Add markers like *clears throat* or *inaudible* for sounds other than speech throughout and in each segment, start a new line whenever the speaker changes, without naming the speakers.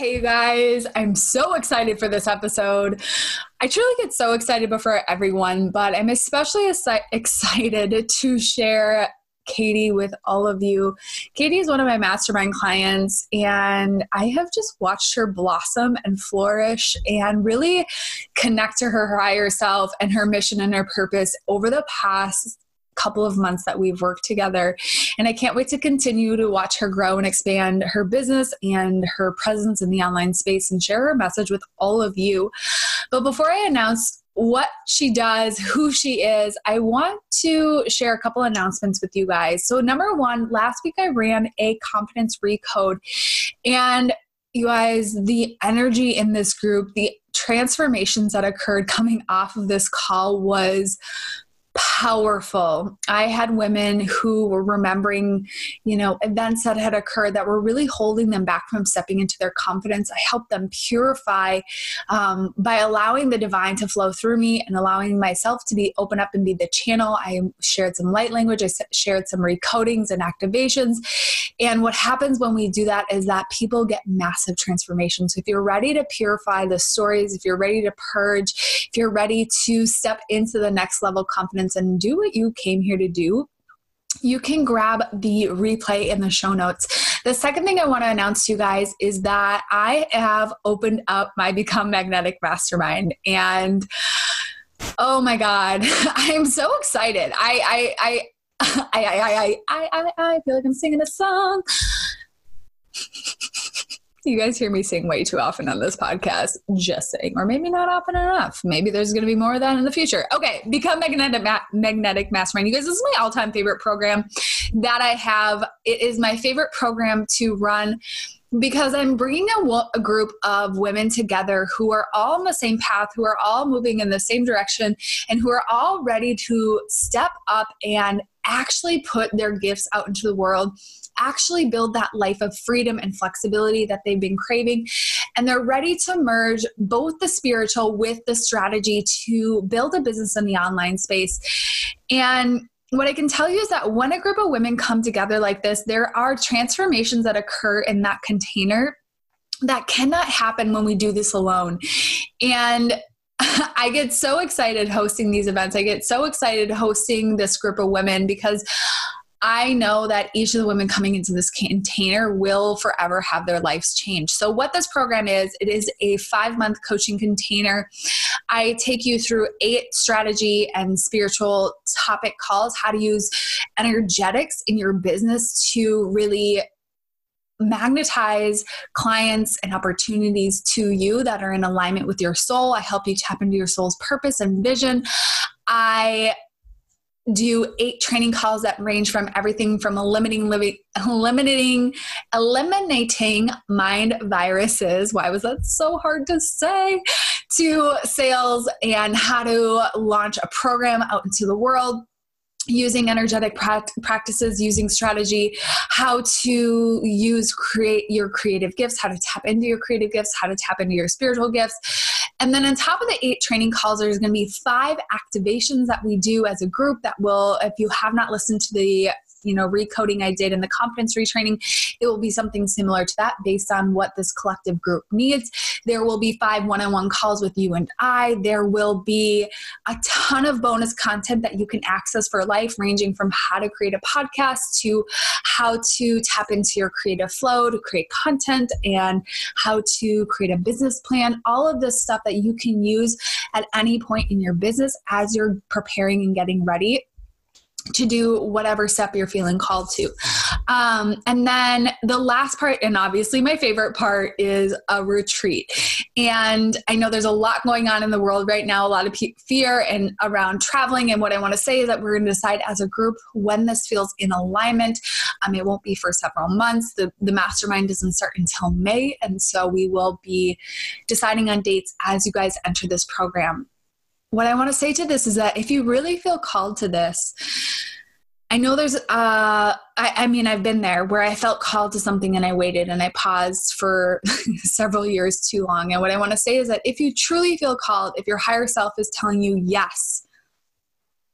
You guys, I'm so excited for this episode. I truly get so excited before everyone, but I'm especially excited to share Katie with all of you. Katie is one of my mastermind clients, and I have just watched her blossom and flourish and really connect to her higher self and her mission and her purpose over the past couple of months that we've worked together. And I can't wait to continue to watch her grow and expand her business and her presence in the online space and share her message with all of you. But before I announce what she does, who she is, I want to share a couple announcements with you guys. So, number one, last week I ran a confidence recode, and you guys, the energy in this group, the transformations that occurred coming off of this call was powerful. I had women who were remembering, you know, events that had occurred that were really holding them back from stepping into their confidence. I helped them purify um, by allowing the divine to flow through me and allowing myself to be open up and be the channel. I shared some light language. I shared some recodings and activations. And what happens when we do that is that people get massive transformations. So if you're ready to purify the stories, if you're ready to purge, if you're ready to step into the next level confidence and do what you came here to do, you can grab the replay in the show notes. The second thing I want to announce to you guys is that I have opened up my Become Magnetic Mastermind and oh my god, *laughs* I am so excited. I I *laughs* I I I I I I feel like I'm singing a song. *laughs* You guys hear me sing way too often on this podcast. Just saying. Or maybe not often enough. Maybe there's going to be more of that in the future. Okay, Become Magnetic, Ma- Magnetic Mastermind. You guys, this is my all time favorite program that I have. It is my favorite program to run because I'm bringing a, a, group of women together who are all on the same path, who are all moving in the same direction, and who are all ready to step up and actually put their gifts out into the world actually build that life of freedom and flexibility that they've been craving. And they're ready to merge both the spiritual with the strategy to build a business in the online space. And what I can tell you is that when a group of women come together like this, there are transformations that occur in that container that cannot happen when we do this alone. And *laughs* I get so excited hosting these events. I get so excited hosting this group of women because I know that each of the women coming into this container will forever have their lives changed. So, what this program is, it is a five month coaching container. I take you through eight strategy and spiritual topic calls, how to use energetics in your business to really magnetize clients and opportunities to you that are in alignment with your soul. I help you tap into your soul's purpose and vision. I do eight training calls that range from everything from eliminating living, eliminating eliminating mind viruses why was that so hard to say to sales and how to launch a program out into the world using energetic practices using strategy how to use create your creative gifts how to tap into your creative gifts how to tap into your spiritual gifts and then on top of the eight training calls there's going to be five activations that we do as a group that will if you have not listened to the you know recoding I did and the confidence retraining, it will be something similar to that based on what this collective group needs. There will be five one-on-one calls with you and I. There will be a ton of bonus content that you can access for life, ranging from how to create a podcast to how to tap into your creative flow to create content and how to create a business plan. All of this stuff that you can use at any point in your business as you're preparing and getting ready to do whatever step you're feeling called to. Um, and then the last part, and obviously my favorite part, is a retreat. And I know there's a lot going on in the world right now, a lot of pe- fear and around traveling. And what I want to say is that we're going to decide as a group when this feels in alignment. Um, it won't be for several months. The, the mastermind doesn't start until May. And so we will be deciding on dates as you guys enter this program what I want to say to this is that if you really feel called to this, I know there's, uh, I, I, mean, I've been there where I felt called to something and I waited and I paused for *laughs* several years too long. And what I want to say is that if you truly feel called, if your higher self is telling you, yes,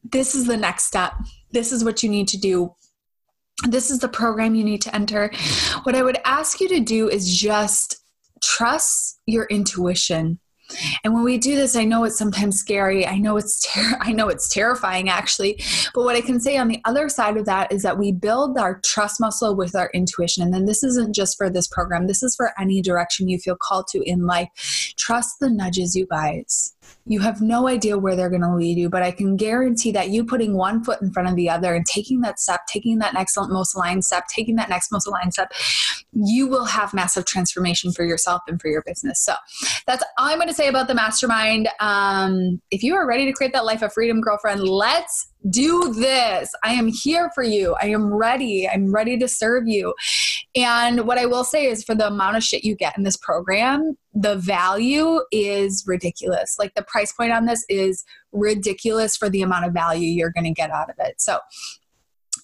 this is the next step, this is what you need to do, this is the program you need to enter, what I would ask you to do is just trust your intuition and when we do this, I know it's sometimes scary. I know it's ter- *laughs* I know it's terrifying actually. But what I can say on the other side of that is that we build our trust muscle with our intuition. And then this isn't just for this program. This is for any direction you feel called to in life. Trust the nudges, you guys. You have no idea where they're going to lead you, but I can guarantee that you putting one foot in front of the other and taking that step, taking that next most aligned step, taking that next most aligned step, you will have massive transformation for yourself and for your business. So that's all I'm going to say about the mastermind. Um, if you are ready to create that life of freedom, girlfriend, let's do this. I am here for you. I am ready. I'm ready to serve you. And what I will say is for the amount of shit you get in this program, the value is ridiculous. Like the price point on this is ridiculous for the amount of value you're going to get out of it. So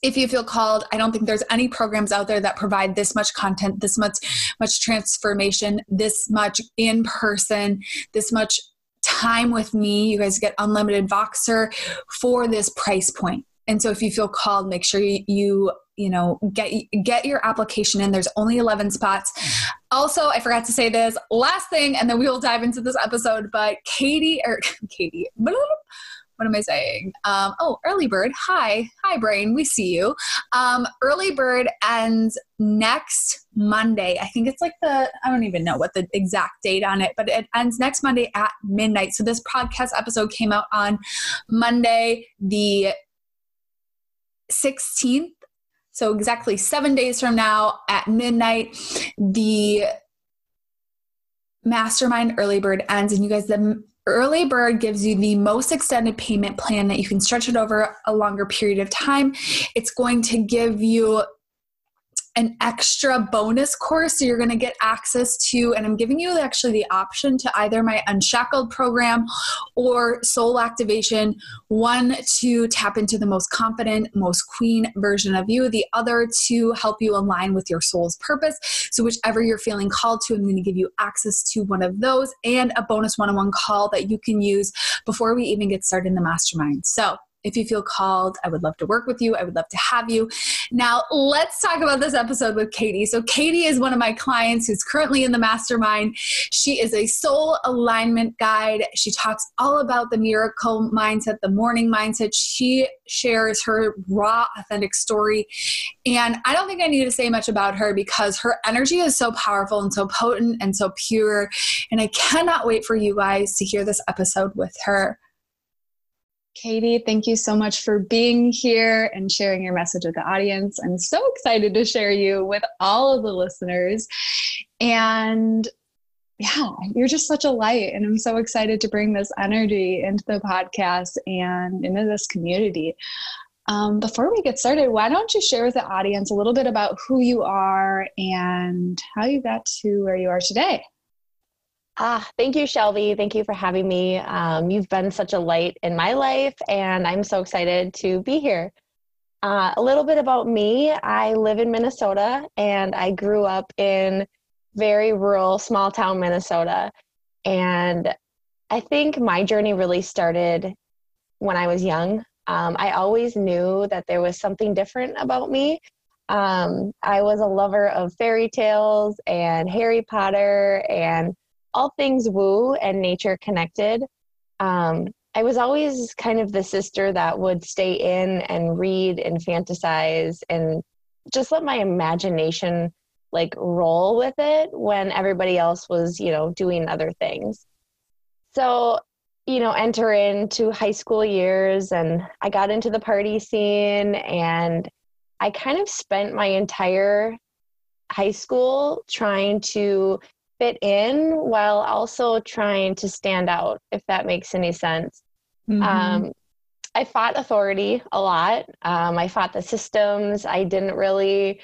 if you feel called i don't think there's any programs out there that provide this much content this much much transformation this much in person this much time with me. You guys get unlimited Voxer for this price point. And so if you feel called, make sure you, you you know get get your application in there's only 11 spots also i forgot to say this last thing and then we will dive into this episode but katie or *laughs* katie *laughs* what am I saying? Um, oh, early bird. Hi, hi, brain. We see you. Um, early bird ends next Monday. I think it's like the I don't even know what the exact date on it, but it ends next Monday at midnight. So this podcast episode came out on Monday, the 16th. So exactly seven days from now at midnight, the mastermind early bird ends and you guys the Early Bird gives you the most extended payment plan that you can stretch it over a longer period of time. It's going to give you an extra bonus course so you're going to get access to and i'm giving you actually the option to either my unshackled program or soul activation one to tap into the most confident most queen version of you the other to help you align with your soul's purpose so whichever you're feeling called to i'm going to give you access to one of those and a bonus one-on-one call that you can use before we even get started in the mastermind so if you feel called, I would love to work with you. I would love to have you. Now, let's talk about this episode with Katie. So, Katie is one of my clients who's currently in the mastermind. She is a soul alignment guide. She talks all about the miracle mindset, the morning mindset. She shares her raw, authentic story. And I don't think I need to say much about her because her energy is so powerful and so potent and so pure. And I cannot wait for you guys to hear this episode with her.
Katie, thank you so much for being here and sharing your message with the audience. I'm so excited to share you with all of the listeners. And yeah, you're just such a light. And I'm so excited to bring this energy into the podcast and into this community. Um, before we get started, why don't you share with the audience a little bit about who you are and how you got to where you are today?
Ah, thank you, Shelby. Thank you for having me. Um, you've been such a light in my life, and I'm so excited to be here. Uh, a little bit about me I live in Minnesota, and I grew up in very rural, small town Minnesota. And I think my journey really started when I was young. Um, I always knew that there was something different about me. Um, I was a lover of fairy tales and Harry Potter and all things woo and nature connected. Um, I was always kind of the sister that would stay in and read and fantasize and just let my imagination like roll with it when everybody else was, you know, doing other things. So, you know, enter into high school years and I got into the party scene and I kind of spent my entire high school trying to fit in while also trying to stand out, if that makes any sense. Mm-hmm. Um, I fought authority a lot. Um, I fought the systems. I didn't really,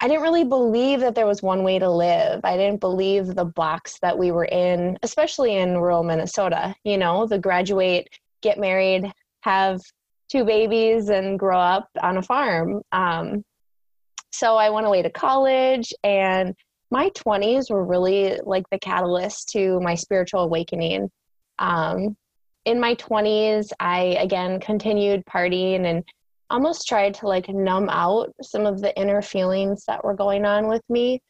I didn't really believe that there was one way to live. I didn't believe the box that we were in, especially in rural Minnesota. You know, the graduate, get married, have two babies, and grow up on a farm. Um, so I went away to college and my 20s were really like the catalyst to my spiritual awakening. Um, in my 20s, I again continued partying and almost tried to like numb out some of the inner feelings that were going on with me.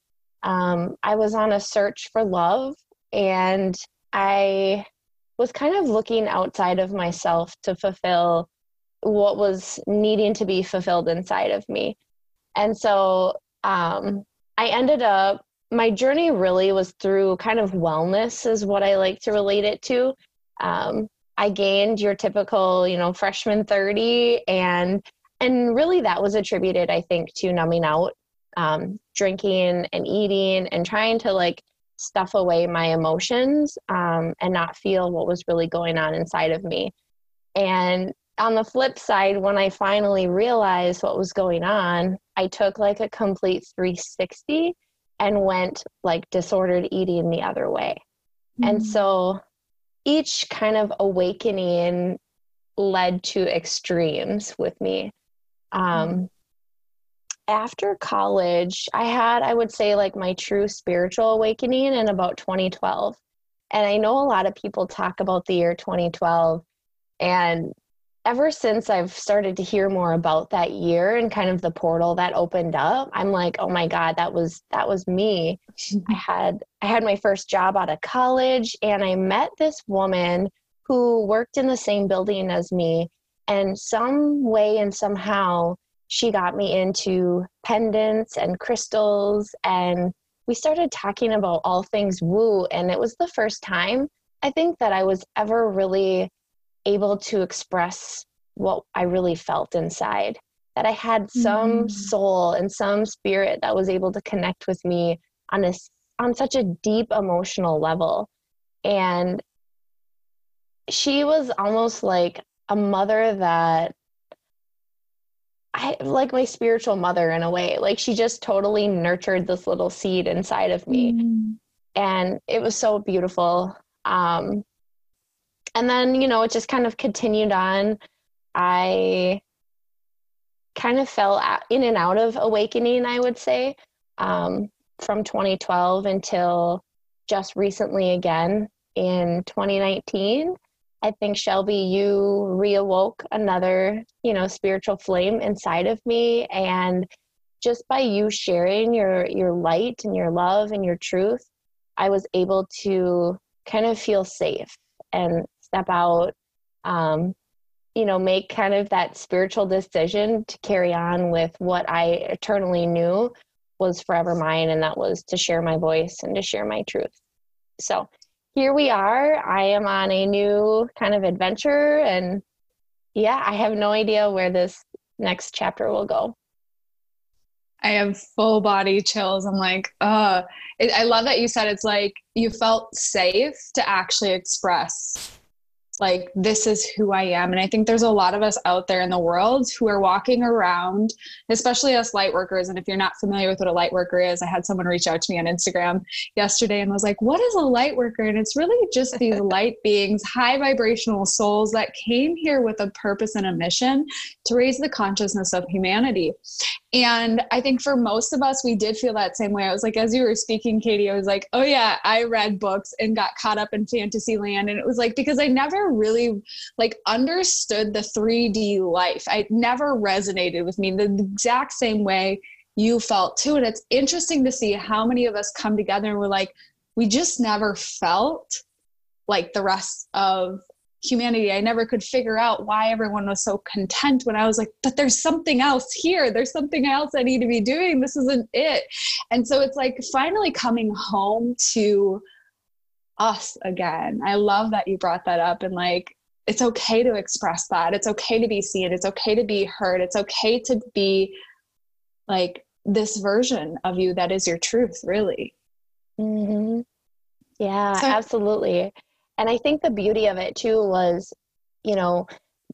Um, I was on a search for love and I was kind of looking outside of myself to fulfill what was needing to be fulfilled inside of me. And so um, I ended up my journey really was through kind of wellness is what I like to relate it to. Um, I gained your typical, you know, freshman 30 and and really that was attributed, I think, to numbing out, um, drinking and eating and trying to like stuff away my emotions um, and not feel what was really going on inside of me. And on the flip side, when I finally realized what was going on, I took like a complete 360 and went like disordered eating the other way. Mm-hmm. And so each kind of awakening led to extremes with me. Um, mm-hmm. After college, I had, I would say, like my true spiritual awakening in about 2012. And I know a lot of people talk about the year 2012 and ever since I've started to hear more about that year and kind of the portal that opened up, I'm like, oh my God, that was that was me. I *laughs* had I had my first job out of college and I met this woman who worked in the same building as me. And some way and somehow she got me into pendants and crystals and we started talking about all things woo and it was the first time I think that I was ever really able to express what I really felt inside. That I had some mm. soul and some spirit that was able to connect with me on a on such a deep emotional level. And she was almost like a mother that I like my spiritual mother in a way. Like she just totally nurtured this little seed inside of me. Mm. And it was so beautiful. Um, and then, you know, it just kind of continued on. I kind of fell in and out of awakening, I would say, um, from 2012 until just recently again in 2019. I think Shelby, you reawoke another, you know, spiritual flame inside of me, and just by you sharing your your light and your love and your truth, I was able to kind of feel safe and step out um, you know make kind of that spiritual decision to carry on with what i eternally knew was forever mine and that was to share my voice and to share my truth. So here we are. I am on a new kind of adventure and yeah i have no idea where this next chapter will go.
I have full body chills. I'm like, uh, I love that you said it's like you felt safe to actually express like this is who I am. And I think there's a lot of us out there in the world who are walking around, especially us light workers. And if you're not familiar with what a light worker is, I had someone reach out to me on Instagram yesterday and was like, What is a light worker? And it's really just these *laughs* light beings, high vibrational souls that came here with a purpose and a mission to raise the consciousness of humanity. And I think for most of us, we did feel that same way. I was like, as you were speaking, Katie, I was like, oh yeah, I read books and got caught up in fantasy land. And it was like, because I never
really like understood the 3D life. It never resonated with me the exact same way you felt too. And it's interesting to see how many of us come together and we're like, we just never felt like the rest of humanity. I never could figure out why everyone was so content when I was like, but there's something else here. There's something else I need to be doing. This isn't it. And so it's like finally coming home to us again. I love that you brought that up and like, it's okay to express that. It's okay to be seen. It's okay to be heard. It's okay to be like this version of you that is your truth, really.
Mm-hmm. Yeah, so, absolutely. And I think the beauty of it too was, you know,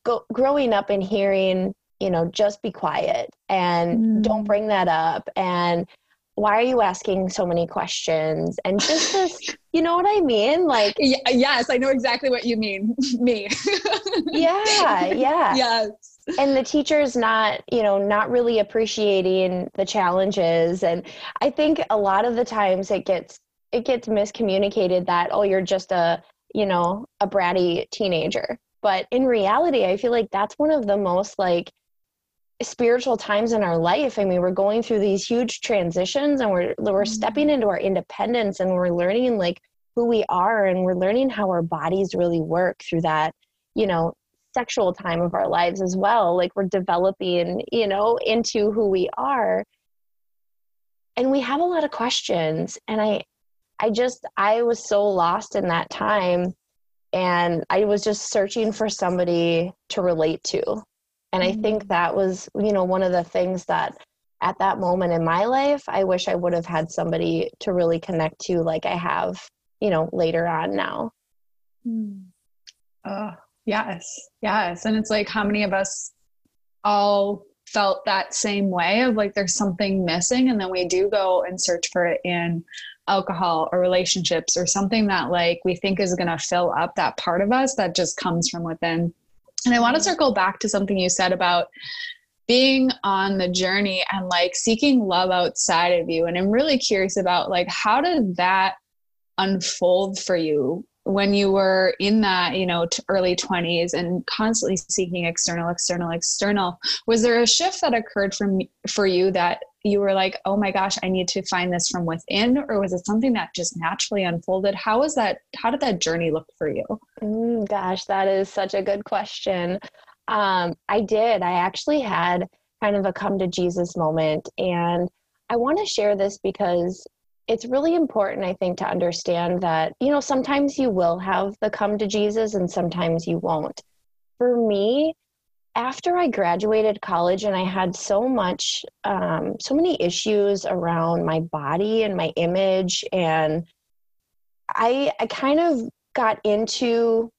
go, growing up and hearing, you know, just be quiet and mm. don't bring that up. And why are you asking so many questions? And just this, *laughs* you know what I mean? Like,
yes, I know exactly what you mean. *laughs* Me. *laughs*
yeah, yeah.
Yes
and the teacher's not you know not really appreciating the challenges and i think a lot of the times it gets it gets miscommunicated that oh you're just a you know a bratty teenager but in reality i feel like that's one of the most like spiritual times in our life i mean we're going through these huge transitions and we're we're mm-hmm. stepping into our independence and we're learning like who we are and we're learning how our bodies really work through that you know sexual time of our lives as well. Like we're developing you know into who we are. And we have a lot of questions and i i just i was so lost in that time and i was just searching for somebody to relate to and i think mm-hmm. that was you know one of the things that at that moment in my life i wish i would have had somebody to really connect to like i have you know later on now
mm. oh Yes, yes. And it's like how many of us all felt that same way of like there's something missing and then we do go and search for it in alcohol or relationships or something that like we think is going to fill up that part of us that just comes from within. And I want to circle back to something you said about being on the journey and like seeking love outside of you. And I'm really curious about like how did that unfold for you when you were in that you know early 20s and constantly seeking external external external was there a shift that occurred from for you that you were like oh my gosh i need to find this from within or was it something that just naturally unfolded? How was that how did that journey look for you?
Mm, gosh that is such a good question. Um, i did. I actually had kind of a come to jesus moment and i want to share this because it's really important, I think, to understand that, you know, sometimes you will have the come to Jesus and sometimes you won't. For me, after I graduated college and I had so much, um, so many issues around my body and my image, and I, I kind of got into,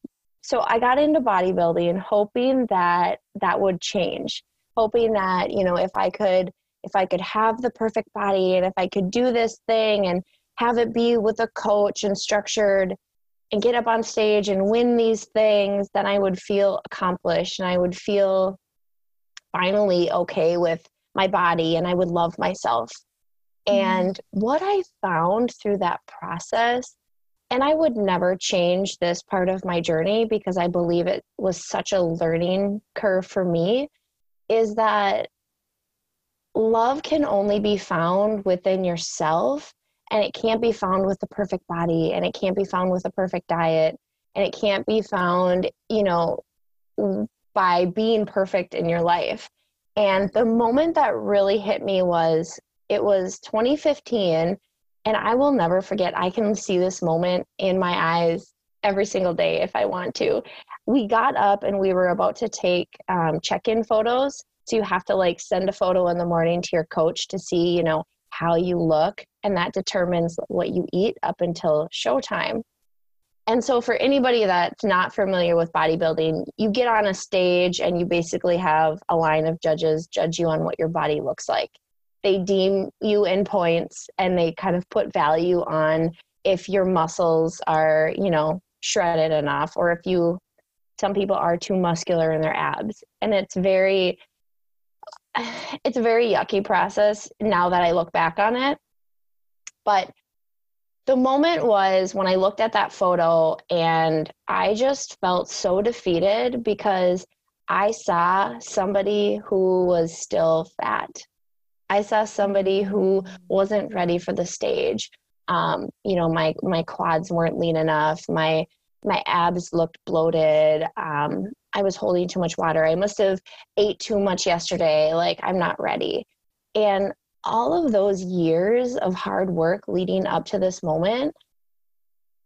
so I got into bodybuilding hoping that that would change, hoping that, you know, if I could if I could have the perfect body and if I could do this thing and have it be with a coach and structured and get up on stage and win these things, then I would feel accomplished and I would feel finally okay with my body and I would love myself. Mm-hmm. And what I found through that process, and I would never change this part of my journey because I believe it was such a learning curve for me, is that love can only be found within yourself and it can't be found with the perfect body and it can't be found with a perfect diet and it can't be found you know by being perfect in your life. And the moment that really hit me was it was 2015 and i will never forget i can see this moment in my eyes every single day if i want to. We got up and we were about to take um, check-in photos so you have to like send a photo in the morning to your coach to see, you know, how you look, and that determines what you eat up until showtime. And so, for anybody that's not familiar with bodybuilding, you get on a stage and you basically have a line of judges judge you on what your body looks like. They deem you in points and they kind of put value on if your muscles are, you know, shredded enough or if you, some people are too muscular in their abs. And it's very it's a very yucky process now that I look back on it. But the moment was when I looked at that photo and I just felt so defeated because I saw somebody who was still fat. I saw somebody who wasn't ready for the stage. Um, you know, my my quads weren't lean enough. My my abs looked bloated. Um, I was holding too much water. I must have ate too much yesterday. Like I'm not ready. And all of those years of hard work leading up to this moment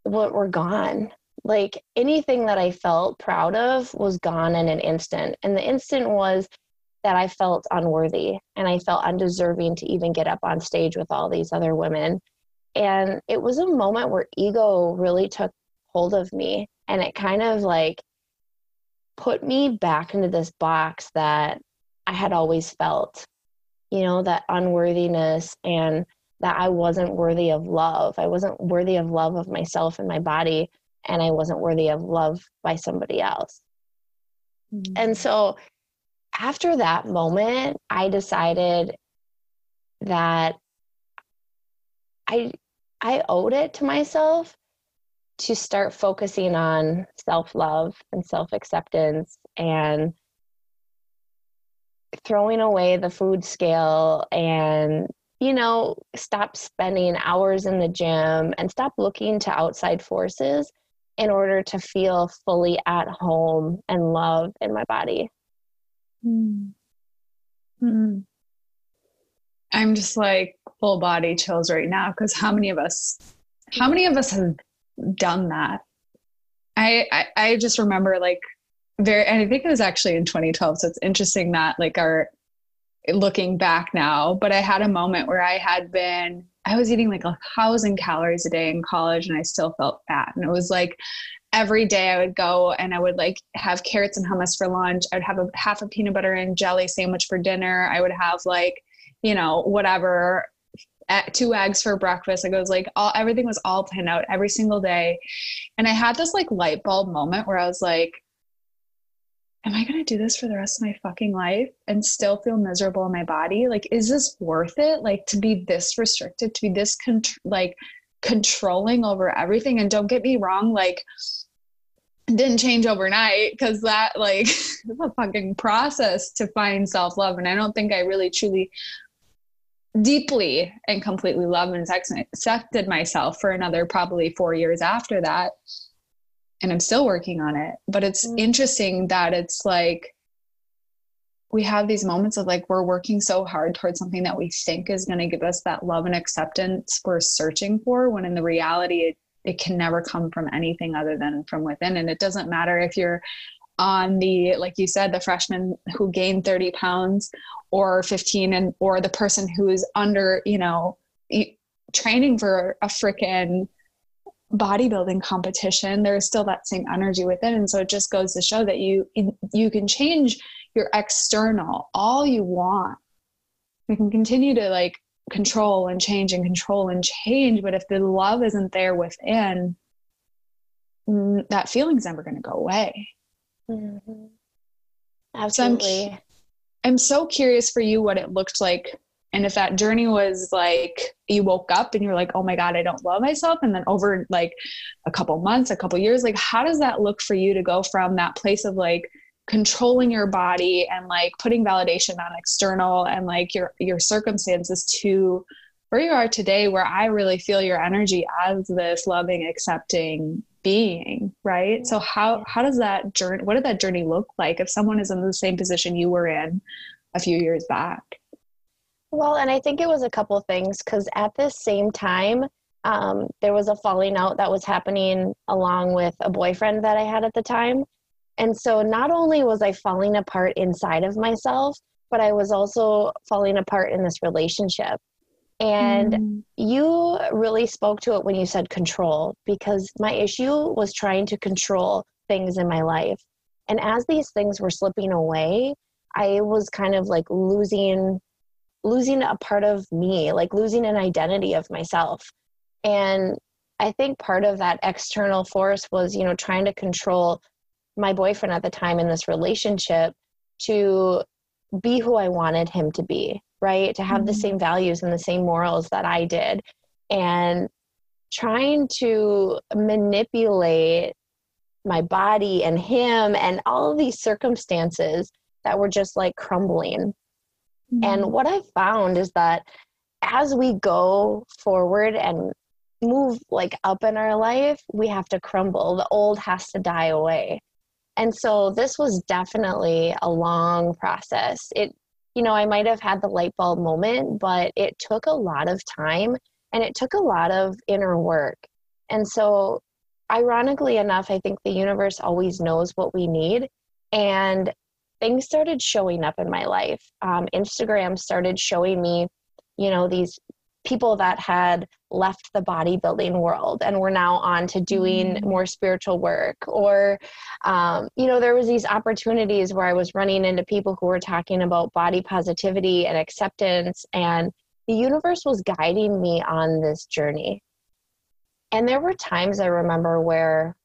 what were gone like anything that i felt proud of was gone in an instant and the instant was that i felt unworthy and i felt undeserving to even get up on stage with all these other women and it was a moment where ego really took hold of me and it kind of like put me back into this box that i had always felt you know, that unworthiness and that I wasn't worthy of love. I wasn't worthy of love of myself and my body, and I wasn't worthy of love by somebody else. Mm-hmm. And so after that moment, I decided that I I owed it to myself to start focusing on self-love and self-acceptance and throwing away the food scale and you know stop spending hours in the gym and stop looking to outside forces in order to feel fully at home and love in my body
mm. Mm. i'm just like full body chills right now because how many of us how many of us have done that. I, I i just remember like very and i think it was actually in 2012 so it's interesting that like our looking back now but i had a moment where i had been i was eating like a thousand calories a day in college and i still felt fat and it was like every day i would go and i would like have carrots and hummus for lunch i would have a half a peanut butter and jelly sandwich for dinner i would have like you know whatever two eggs for breakfast. It goes like all everything was all planned out every single day. And I had this like light bulb moment where I was like, am I going to do this for the rest of my fucking life and still feel miserable in my body? Like, is this worth it? Like, to be this restricted, to be this, con- like, controlling over everything. And don't get me wrong, like, didn't change overnight because that, like, *laughs* is a fucking process to find self love. And I don't think I really truly deeply and completely loved and accepted myself for another probably four years after that and I'm still working on it. But it's mm-hmm. interesting that it's like we have these moments of like we're working so hard towards something that we think is going to give us that love and acceptance we're searching for when in the reality it, it can never come from anything other than from within and it doesn't matter if you're on the like you said the freshman who gained 30 pounds or 15 and or the person who is under you know training for a freaking bodybuilding competition there's still that same energy within and so it just goes to show that you you can change your external all you want. You can continue to like control and change and control and change but if the love isn't there within that feeling's never going to go away.
Mm-hmm. absolutely.
so I'm so curious for you what it looked like. And if that journey was like you woke up and you're like oh my god i don't love myself. And then over like a couple months a couple years like how does that look for you to go from that place of like controlling your body and like putting validation on external and like your your circumstances to where you are today where i really feel your energy as this loving accepting being right so how how does that journey what did that journey look like if someone is in the same position you were in a few years back
well, and I think it was a couple things because at the same time, um, there was a falling out that was happening along with a boyfriend that I had at the time. And so not only was I falling apart inside of myself, but I was also falling apart in this relationship. And mm. you really spoke to it when you said control, because my issue was trying to control things in my life. And as these things were slipping away, I was kind of like losing losing a part of me, like losing an identity of myself. And I think part of that external force was, you know, trying to control my boyfriend at the time in this relationship to be who I wanted him to be, right? To have mm-hmm. the same values and the same morals that I did. And trying to manipulate my body and him and all of these circumstances that were just like crumbling. Mm-hmm. And what I found is that as we go forward and move like up in our life, we have to crumble. The old has to die away. And so this was definitely a long process. It, you know, I might have had the light bulb moment, but it took a lot of time and it took a lot of inner work. And so, ironically enough, I think the universe always knows what we need. And things started showing up in my life. Um, Instagram started showing me, you know, these people that had left the bodybuilding world and were now on to doing mm. more spiritual work or um, you know there was these opportunities where i was running into people who were talking about body positivity and acceptance and the universe was guiding me on this journey and there were times i remember where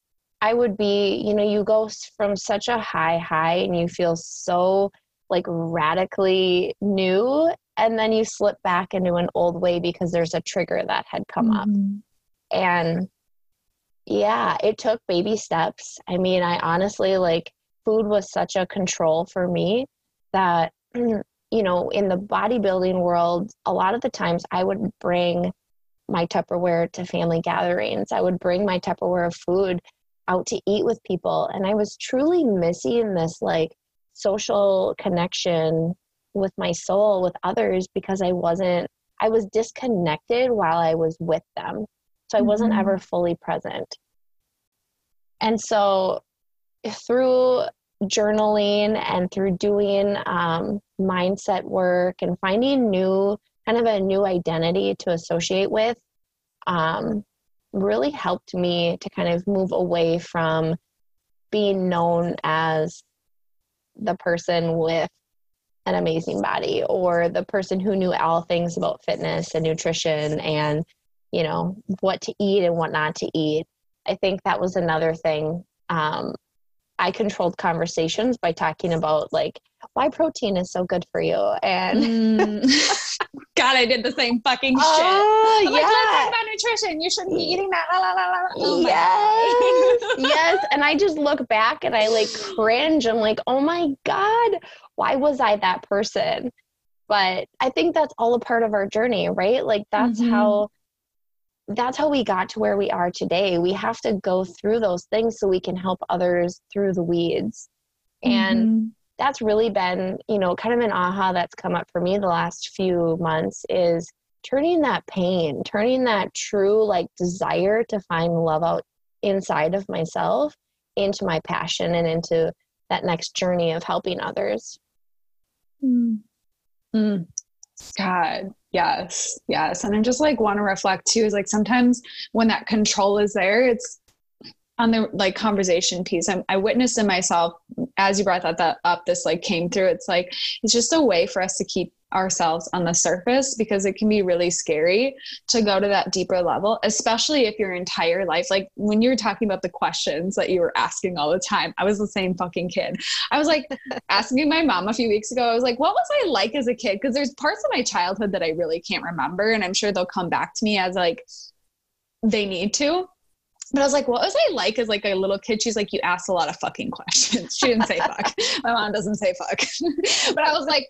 i would be you know you go from such a high high and you feel so like radically new and then you slip back into an old way because there's a trigger that had come mm-hmm. up and yeah it took baby steps. I mean i honestly like food was such a control for me that *clears throat* you know in the bodybuilding world a lot of the times i would bring my tupperware to family gatherings. I would bring my tupperware of food out to eat with people. And i was truly missing this like social connection with my soul with others because I wasn't I was disconnected while I was with them. So I wasn't mm-hmm. ever fully present. And so through journaling and through doing um, mindset work and finding new kind of a new identity to associate with um, really helped me to kind of move away from being known as the person with an amazing body or the person who knew all things about fitness and nutrition and you know what to eat and what not to eat i think that was another thing um, i controlled conversations by talking about like why protein is so good for you and
mm. *laughs* *laughs* god i did the same fucking shit
oh, yeah. like
let's talk about nutrition you shouldn't be eating that la, la, la,
oh yes *laughs* yes and i just look back and i like cringe i'm like oh my god why was I that person? But I think that's all a part of our journey, right? Like that's mm-hmm. how that's how we got to where we are today. We have to go through those things so we can help others through the weeds. And mm-hmm. That's really been, you know, kind of an aha that's come up for me the last few months is turning that pain, turning that true like desire to find love out inside of myself into my passion and into that next journey of helping others.
Mm. Mm. God, yes, yes. And I just like want to reflect too is like sometimes when that control is there, it's on the like conversation piece I'm, i witnessed in myself as you brought that, that up this like came through. It's like it's just a way for us to keep ourselves on the surface because it can be really scary to go to that deeper level especially if your entire life like when you were talking about the questions that you were asking all the time i was the same fucking kid. I was like asking my mom a few weeks ago i was like what was i like as a kid? Because there's parts of my childhood that i really can't remember and i'm sure they'll come back to me as like they need to but I was like, what was I like as like a little kid? She's like, you asked a lot of fucking questions. *laughs* She didn't say fuck. My mom doesn't say fuck. *laughs* but I was like,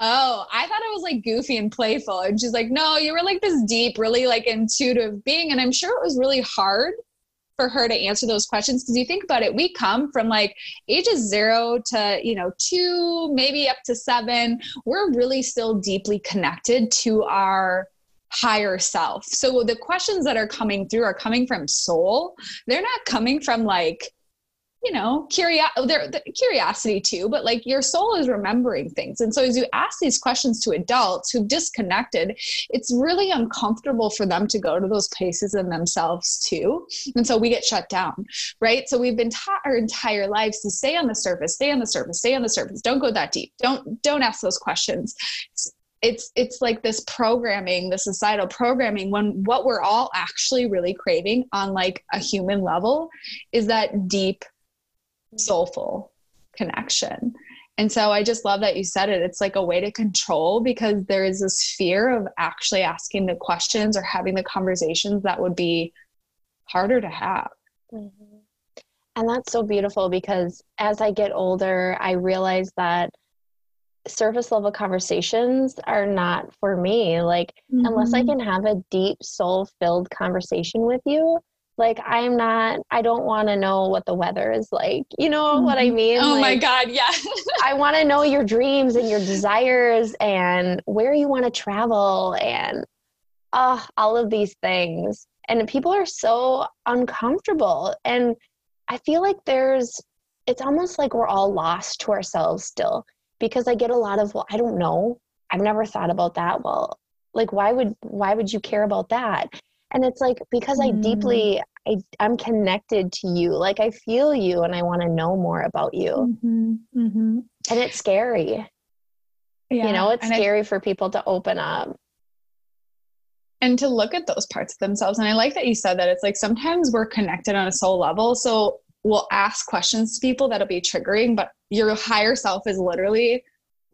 oh, I thought it was like goofy and playful. And she's like, no, you were like this deep, really like intuitive being. And I'm sure it was really hard for her to answer those questions because you think about it we come from like ages zero to you know two maybe up to seven we're really still deeply connected to our higher self. So the questions that are coming through are coming from soul. They're not coming from like, you know, curiosity, they're, they're, curiosity too, but like your soul is remembering things. And so as you ask these questions to adults who've disconnected, it's really uncomfortable for them to go to those places in themselves too. And so we get shut down, right? So we've been taught our entire lives to stay on the surface, stay on the surface, stay on the surface. Don't go that deep. Don't don't ask those questions it's it's like this programming the societal programming when what we're all actually really craving on like a human level is that deep soulful connection And so I just love that you said it. It's like a way to control because there is this fear of actually asking the questions or having the conversations that would be harder to have.
Mm-hmm. And that's so beautiful because as I get older, I realize that surface level conversations are not for me. Like, mm-hmm. unless I mm-hmm. can have a deep, soul filled conversation with you, like i'm not i don't want to know what the weather is like you know mm-hmm. what i mm-hmm. mean
oh
like,
my god yeah *laughs*
i want to know your dreams and your desires and where you want to travel and uh, all of these things and people are so uncomfortable and i feel like there's it's almost like we're all lost to ourselves still because i get a lot of well i don't know i've never thought about that well like why would why would you care about that and it's like because i deeply mm. I, i'm connected to you like i feel you and i want to know more about you mm-hmm. Mm-hmm. and it's scary yeah. you know it's and scary I, for people to open up
and to look at those parts of themselves and i like that you said that it's like sometimes we're connected on a soul level so we'll ask questions to people that'll be triggering but your higher self is literally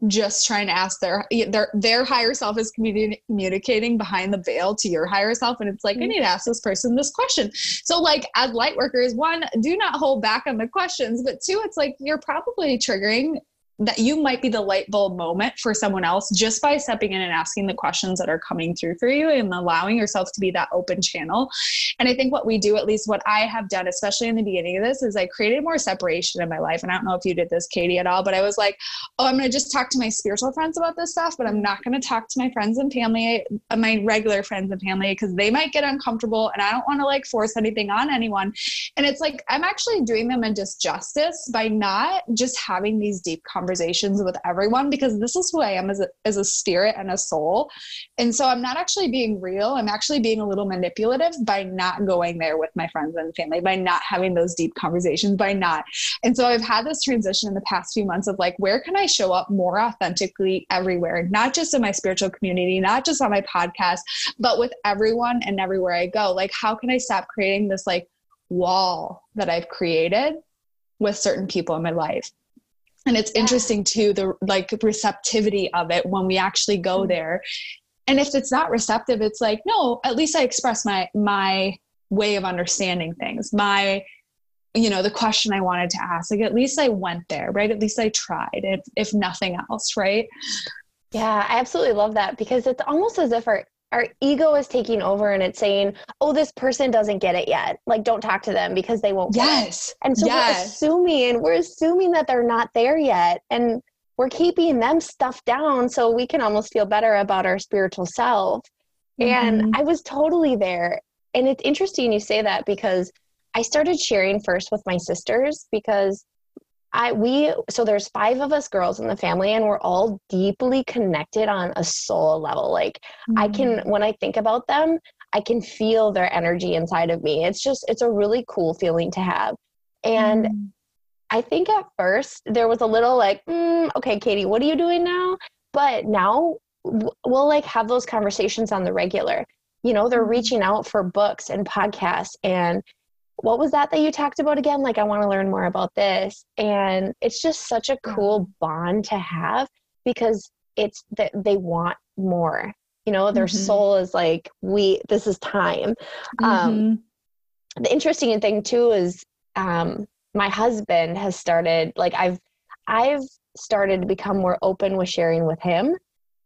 just trying to ask their their their higher self is communi- communicating behind the veil to your higher self and it's like mm-hmm. i need to ask this person this question so like as light workers one do not hold back on the questions but two it's like you're probably triggering that you might be the light bulb moment for someone else just by stepping in and asking the questions that are coming through for you and allowing yourself to be that open channel. And I think what we do, at least what I have done, especially in the beginning of this, is I created more separation in my life. And I don't know if you did this, Katie, at all, but I was like, oh, I'm going to just talk to my spiritual friends about this stuff, but I'm not going to talk to my friends and family, uh, my regular friends and family, because they might get uncomfortable and I don't want to like force anything on anyone. And it's like, I'm actually doing them a disjustice by not just having these deep conversations conversations with everyone because this is who I am as a, as a spirit and a soul. And so I'm not actually being real. I'm actually being a little manipulative by not going there with my friends and family, by not having those deep conversations, by not. And so I've had this transition in the past few months of like, where can I show up more authentically everywhere, not just in my spiritual community, not just on my podcast, but with everyone and everywhere I go? Like, how can I stop creating this like wall that I've created with certain people in my life? And it's interesting too the like receptivity of it when we actually go mm-hmm. there. And if it's not receptive it's like no at least i express my my way of understanding things my you know the question i wanted to ask. Like at least i went there right? At least i tried if if nothing else right?
Yeah i absolutely love that because it's almost as if our our ego is taking over and it's saying, "Oh, this person doesn't get it yet. Like, don't talk to them because they won't."
Yes.
And so yes. we're assuming we're assuming that they're not there yet, and we're keeping them stuff down so we can almost feel better about our spiritual self. Mm-hmm. And I was totally there, and it's interesting you say that because I started sharing first with my sisters because I we so there's five of us girls in the family and we're all deeply connected on a soul level. Like mm-hmm. I can mm. when I think about them, I can feel their energy inside of me. It's just it's a really cool feeling to have. And mm-hmm. I think at first there was a little like, mm, okay, Katie, what are you doing now? But now we'll like have those conversations on the regular. You know, they're mm-hmm. reaching out for books and podcasts and what was that that you talked about again? Like, I want to learn more about this. And it's just such a cool bond to have because it's that they want more. You know, their mm-hmm. soul is like, we, this is time. Um, mm-hmm. Um, the interesting thing too is um, my husband has started, like, I've, I've started to become more open with sharing with him.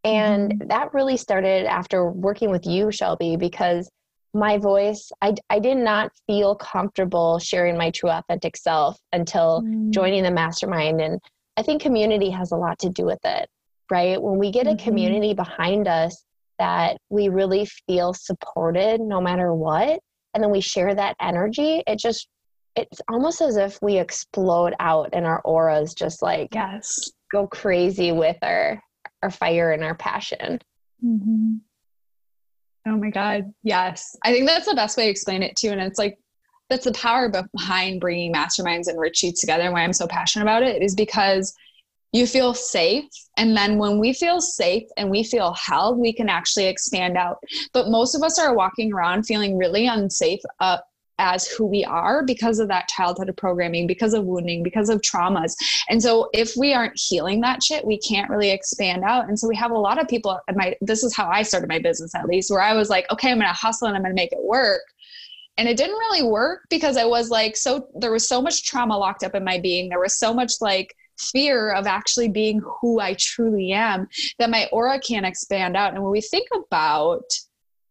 And mm-hmm. that really started after working with you, Shelby, because my voice I, I did not feel comfortable sharing my true authentic self until mm. joining the mastermind and i think community has a lot to do with it right when we get mm-hmm. a community behind us that we really feel supported no matter what and then we share that energy it just it's almost as if we explode out and our auras just like
yes
go crazy with our our fire and our passion mm-hmm.
Oh my God. Yes. I think that's the best way to explain it too. And it's like, that's the power behind bringing masterminds and retreats together and why I'm so passionate about it is because you feel safe. And then when we feel safe and we feel held, we can actually expand out. But most of us are walking around feeling really unsafe uh, as who we are because of that childhood programming, because of wounding, because of traumas. And so if we aren't healing that shit, we can't really expand out. And so we have a lot of people my this is how I started my business at least, where I was like, okay, I'm gonna hustle and I'm gonna make it work. And it didn't really work because I was like, so there was so much trauma locked up in my being. There was so much like fear of actually being who I truly am that my aura can't expand out. And when we think about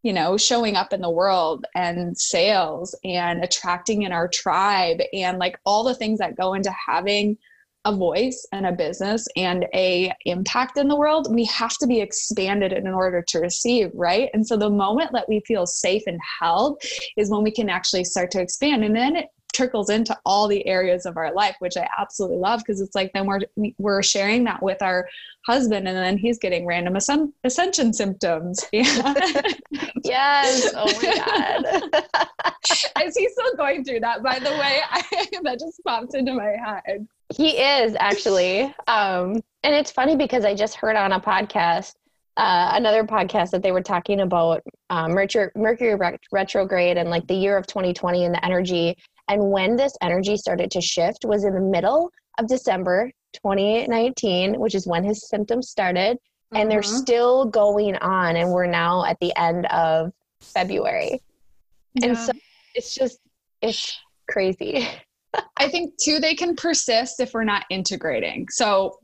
you know, showing up in the world and sales and attracting in our tribe and like all the things that go into having a voice and a business and a impact in the world we have to be expanded in order to receive right? And so the moment that we feel safe and held is when we can actually start to expand. And then it trickles into all the areas of our life which i absolutely love because it's like then we're we're sharing that with our husband and then he's getting random ascension symptoms. Yeah *laughs*
yes. Oh my god. *laughs*
Is he still going through that? By the way I, *laughs* that just popped into my head.
He is actually. Um and it's funny because i just heard on a podcast uh, another podcast that they were talking about um, Mercury, Mercury retrograde and like the year of 2020 and the energy and when this energy started to shift was in the middle of December 2019, which is when his symptoms started. And mm-hmm. they're still going on. And we're now at the end of February. Yeah. And so it's just, it's crazy. *laughs*
I think too, they can persist if we're not integrating. So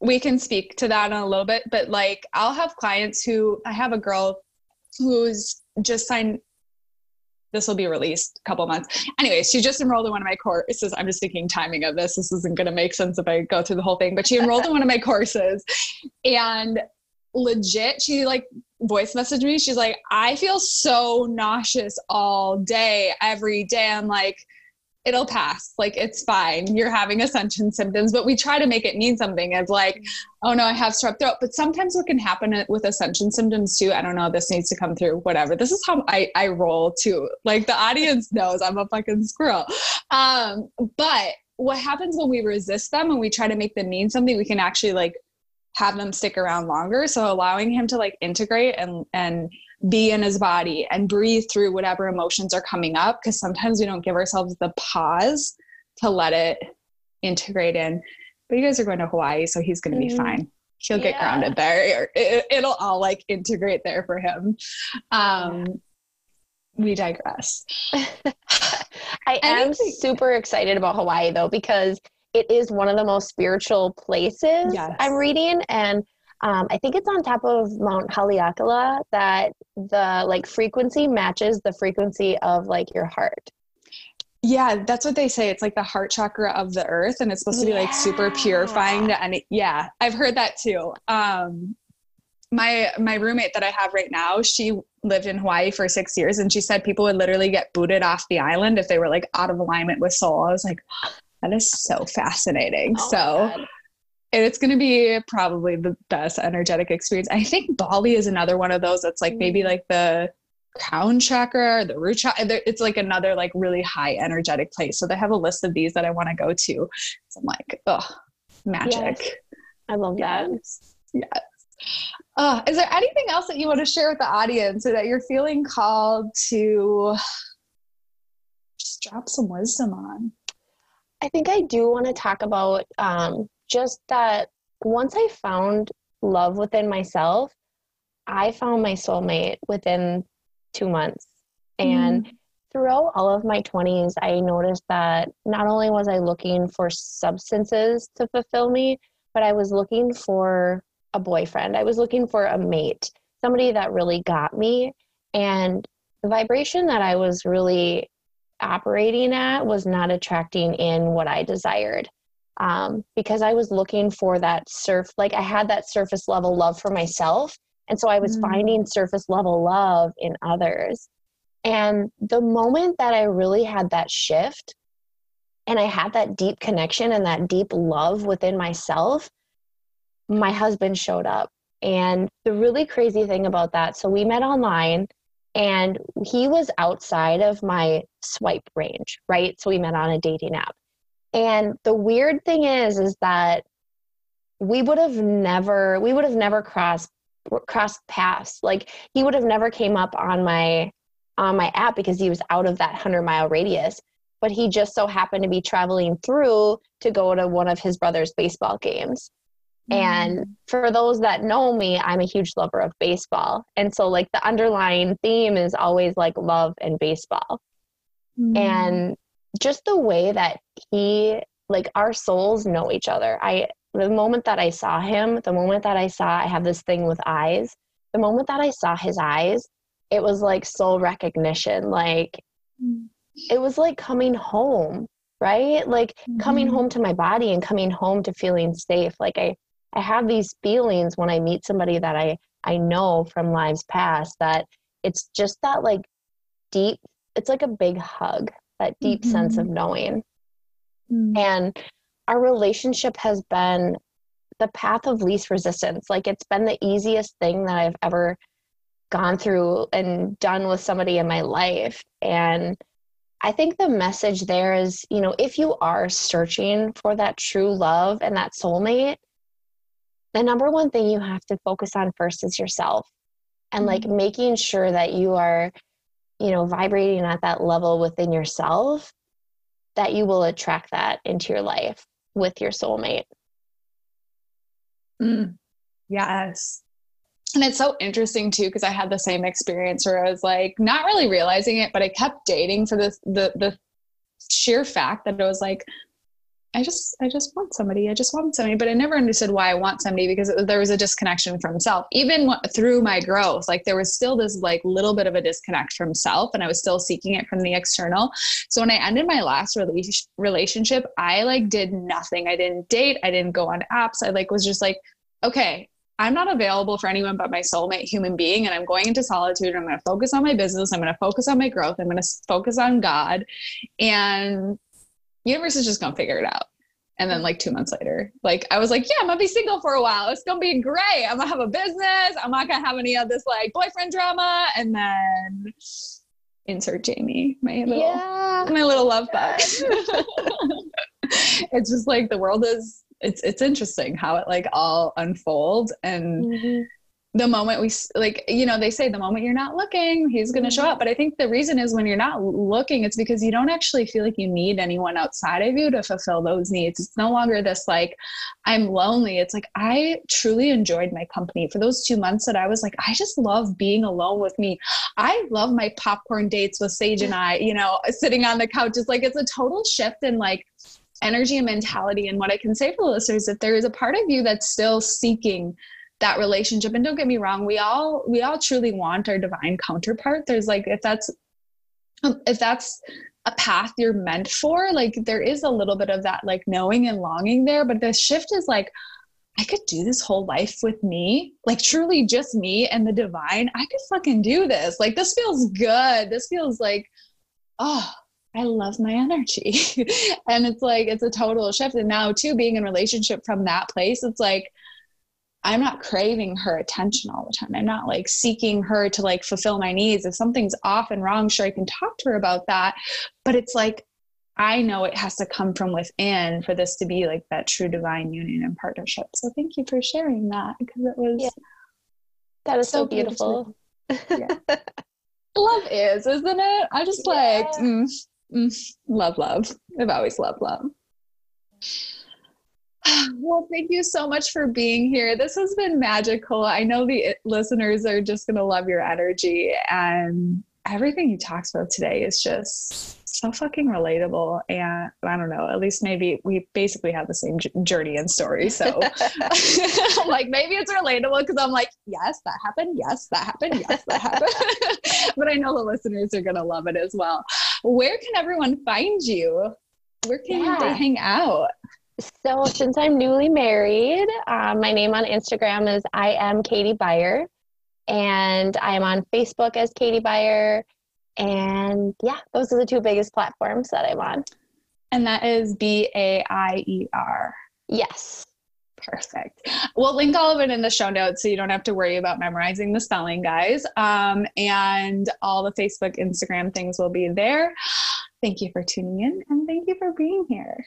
we can speak to that in a little bit, but like I'll have clients who I have a girl who's just signed this will be released a couple months. Anyway, she just enrolled in one of my courses. I'm just thinking timing of this. This isn't going to make sense if I go through the whole thing, but she enrolled in one of my courses and legit, she like voice messaged me. She's like, I feel so nauseous all day, every day. I'm like, it'll pass. Like it's fine. You're having ascension symptoms, but we try to make it mean something of like, oh no, I have strep throat. But sometimes what can happen with ascension symptoms too, I don't know, this needs to come through, whatever. This is how I, I roll too. Like the audience knows I'm a fucking squirrel. Um, but what happens when we resist them and we try to make them mean something, we can actually like have them stick around longer. So allowing him to like integrate and and be in his body and breathe through whatever emotions are coming up because sometimes we don't give ourselves the pause to let it integrate in. But you guys are going to Hawaii, so he's going to be mm. fine. He'll get grounded there. It, will all like integrate there for him. Um. We digress. *laughs*
I am super excited about Hawaii though because it is one of the most spiritual places yes. I'm reading and um, I think it's on top of Mount Haleakala that the like frequency matches the frequency of like your heart.
Yeah, that's what they say. It's like the heart chakra of the earth, and it's supposed to be yeah. like super purifying to any. Yeah, I've heard that too. Um, my my roommate that I have right now, she lived in Hawaii for six years, and she said people would literally get booted off the island if they were like out of alignment with soul. I was like, that is so fascinating. Oh so and it's going to be probably the best energetic experience. I think Bali is another one of those that's like maybe mm. like the crown chakra the root chakra. It's like another like really high energetic place. So they have a list of these that I want to go to. So I'm like, oh, magic. Yes.
I love that.
Yes. yes. Uh, is there anything else that you want to share with the audience or that you're feeling called to just drop some wisdom on?
I think I do want to talk about um, just that once I found love within myself, I found my soulmate within two months. And mm. throughout all of my 20s, I noticed that not only was I looking for substances to fulfill me, but I was looking for a boyfriend. I was looking for a mate, somebody that really got me. And the vibration that I was really operating at was not attracting in what I desired um, because I was looking for that surf, like I had that surface level love for myself. And so I was mm. finding surface level love in others. And the moment that I really had that shift and I had that deep connection and that deep love within myself, my husband showed up. And the really crazy thing about that, so we met online and he was outside of my swipe range, right? So we met on a dating app. And the weird thing is, is that we would have never, we would have never crossed crossed paths. Like he would have never came up on my on my app because he was out of that 100 mile radius. But he just so happened to be traveling through to go to one of his brother's baseball games. Mm. And for those that know me, I'm a huge lover of baseball. And so, like, the underlying theme is always like love and baseball. Mm. And just the way that he, like, our souls know each other. I, the moment that I saw him, the moment that I saw, I have this thing with eyes, the moment that I saw his eyes, it was like soul recognition. Like, it was like coming home right like mm-hmm. coming home to my body and coming home to feeling safe like i I have these feelings when I meet somebody that I I know from lives past that it's just that like deep it's like a big hug, that deep mm-hmm. sense of knowing. Mm-hmm. And our relationship has been the path of least resistance. Like it's been the easiest thing that I've ever gone through and done with somebody in my life. And I think the message there is, you know, if you are searching for that true love and that soulmate, the number one thing you have to focus on first is yourself and like mm-hmm. making sure that you are you know vibrating at that level within yourself that you will attract that into your life with your soulmate
mm. yes and it's so interesting too because i had the same experience where i was like not really realizing it but i kept dating for this the the sheer fact that it was like I just I just want somebody. I just want somebody, but I never understood why I want somebody because it, there was a disconnection from self. Even through my growth, like there was still this like little bit of a disconnect from self, and I was still seeking it from the external. So when I ended my last rela- relationship, I like did nothing. I didn't date. I didn't go on apps. I like was just like, okay, I'm not available for anyone but my soulmate human being. And I'm going into solitude. I'm going to focus on my business. I'm going to focus on my growth. I'm going to focus on God. And universe is just gonna figure it out. And then like two months later, like I was like, yeah, I'm gonna be single for a while. It's gonna be great. I'm gonna have a business. I'm not gonna have any of this like boyfriend drama. And then insert Jamie, my little yeah. my little love bug. *laughs* it's just like the world is it's it's interesting how it like all unfolds and mm-hmm the moment we like you know they say the moment you're not looking he's going to show mm-hmm. up. But i think the reason is when you're not looking it's because you don't actually feel like you need anyone outside of you to fulfill those needs. It's no longer this like i'm lonely. It's like i truly enjoyed my company. For those two months that i was like i just love being alone with me. I love my popcorn dates with sage and i you know sitting on the couch. It's like it's a total shift in like energy and mentality. And what i can say for the listeners if there is a part of you that's still seeking that relationship and don't get me wrong we all we all truly want our divine counterpart there's like if that's if that's a path you're meant for like there is a little bit of that like knowing and longing there but the shift is like I could do this whole life with me, like truly just me and the divine. I could fucking do this. Like, this feels good. This feels like, oh, I love my energy. *laughs* and it's like, it's a total shift. And now, too, being in relationship from that place, it's like, I'm not craving her attention all the time. I'm not like seeking her to like fulfill my needs. If something's off and wrong, sure, I can talk to her about that. But it's like, I know it has to come from within for this to be like that true divine union and partnership. So thank you for sharing that because it was. Yeah.
That is so, so beautiful.
beautiful. Yeah. *laughs* love is, isn't it? I just yeah. like, mm, mm, love, love. I've always loved love. *sighs* Well, thank you so much for being here. This has been magical. I know the eh, listeners are just going to love your energy and everything you talked about today is just so fucking relatable. And I don't know, at least maybe we basically have the same journey and story. So *laughs* *laughs* like maybe it's relatable because I'm like, yes, that happened. Yes, that happened. Yes, that happened. *laughs* but I know the listeners are going to love it as well. Where can everyone find you? Where can yeah. they hang out?
So, since I'm newly married, um, my name on Instagram is I am Katie Baier, and I am on Facebook as Katie Baier. And yeah, those are the two biggest platforms that I'm on.
And that is B A I E R.
Yes.
Perfect. We'll link all of it in the show notes so you don't have to worry about memorizing the spelling, guys. Um, and all the Facebook, Instagram things will be there. Thank you for tuning in and thank you for being here.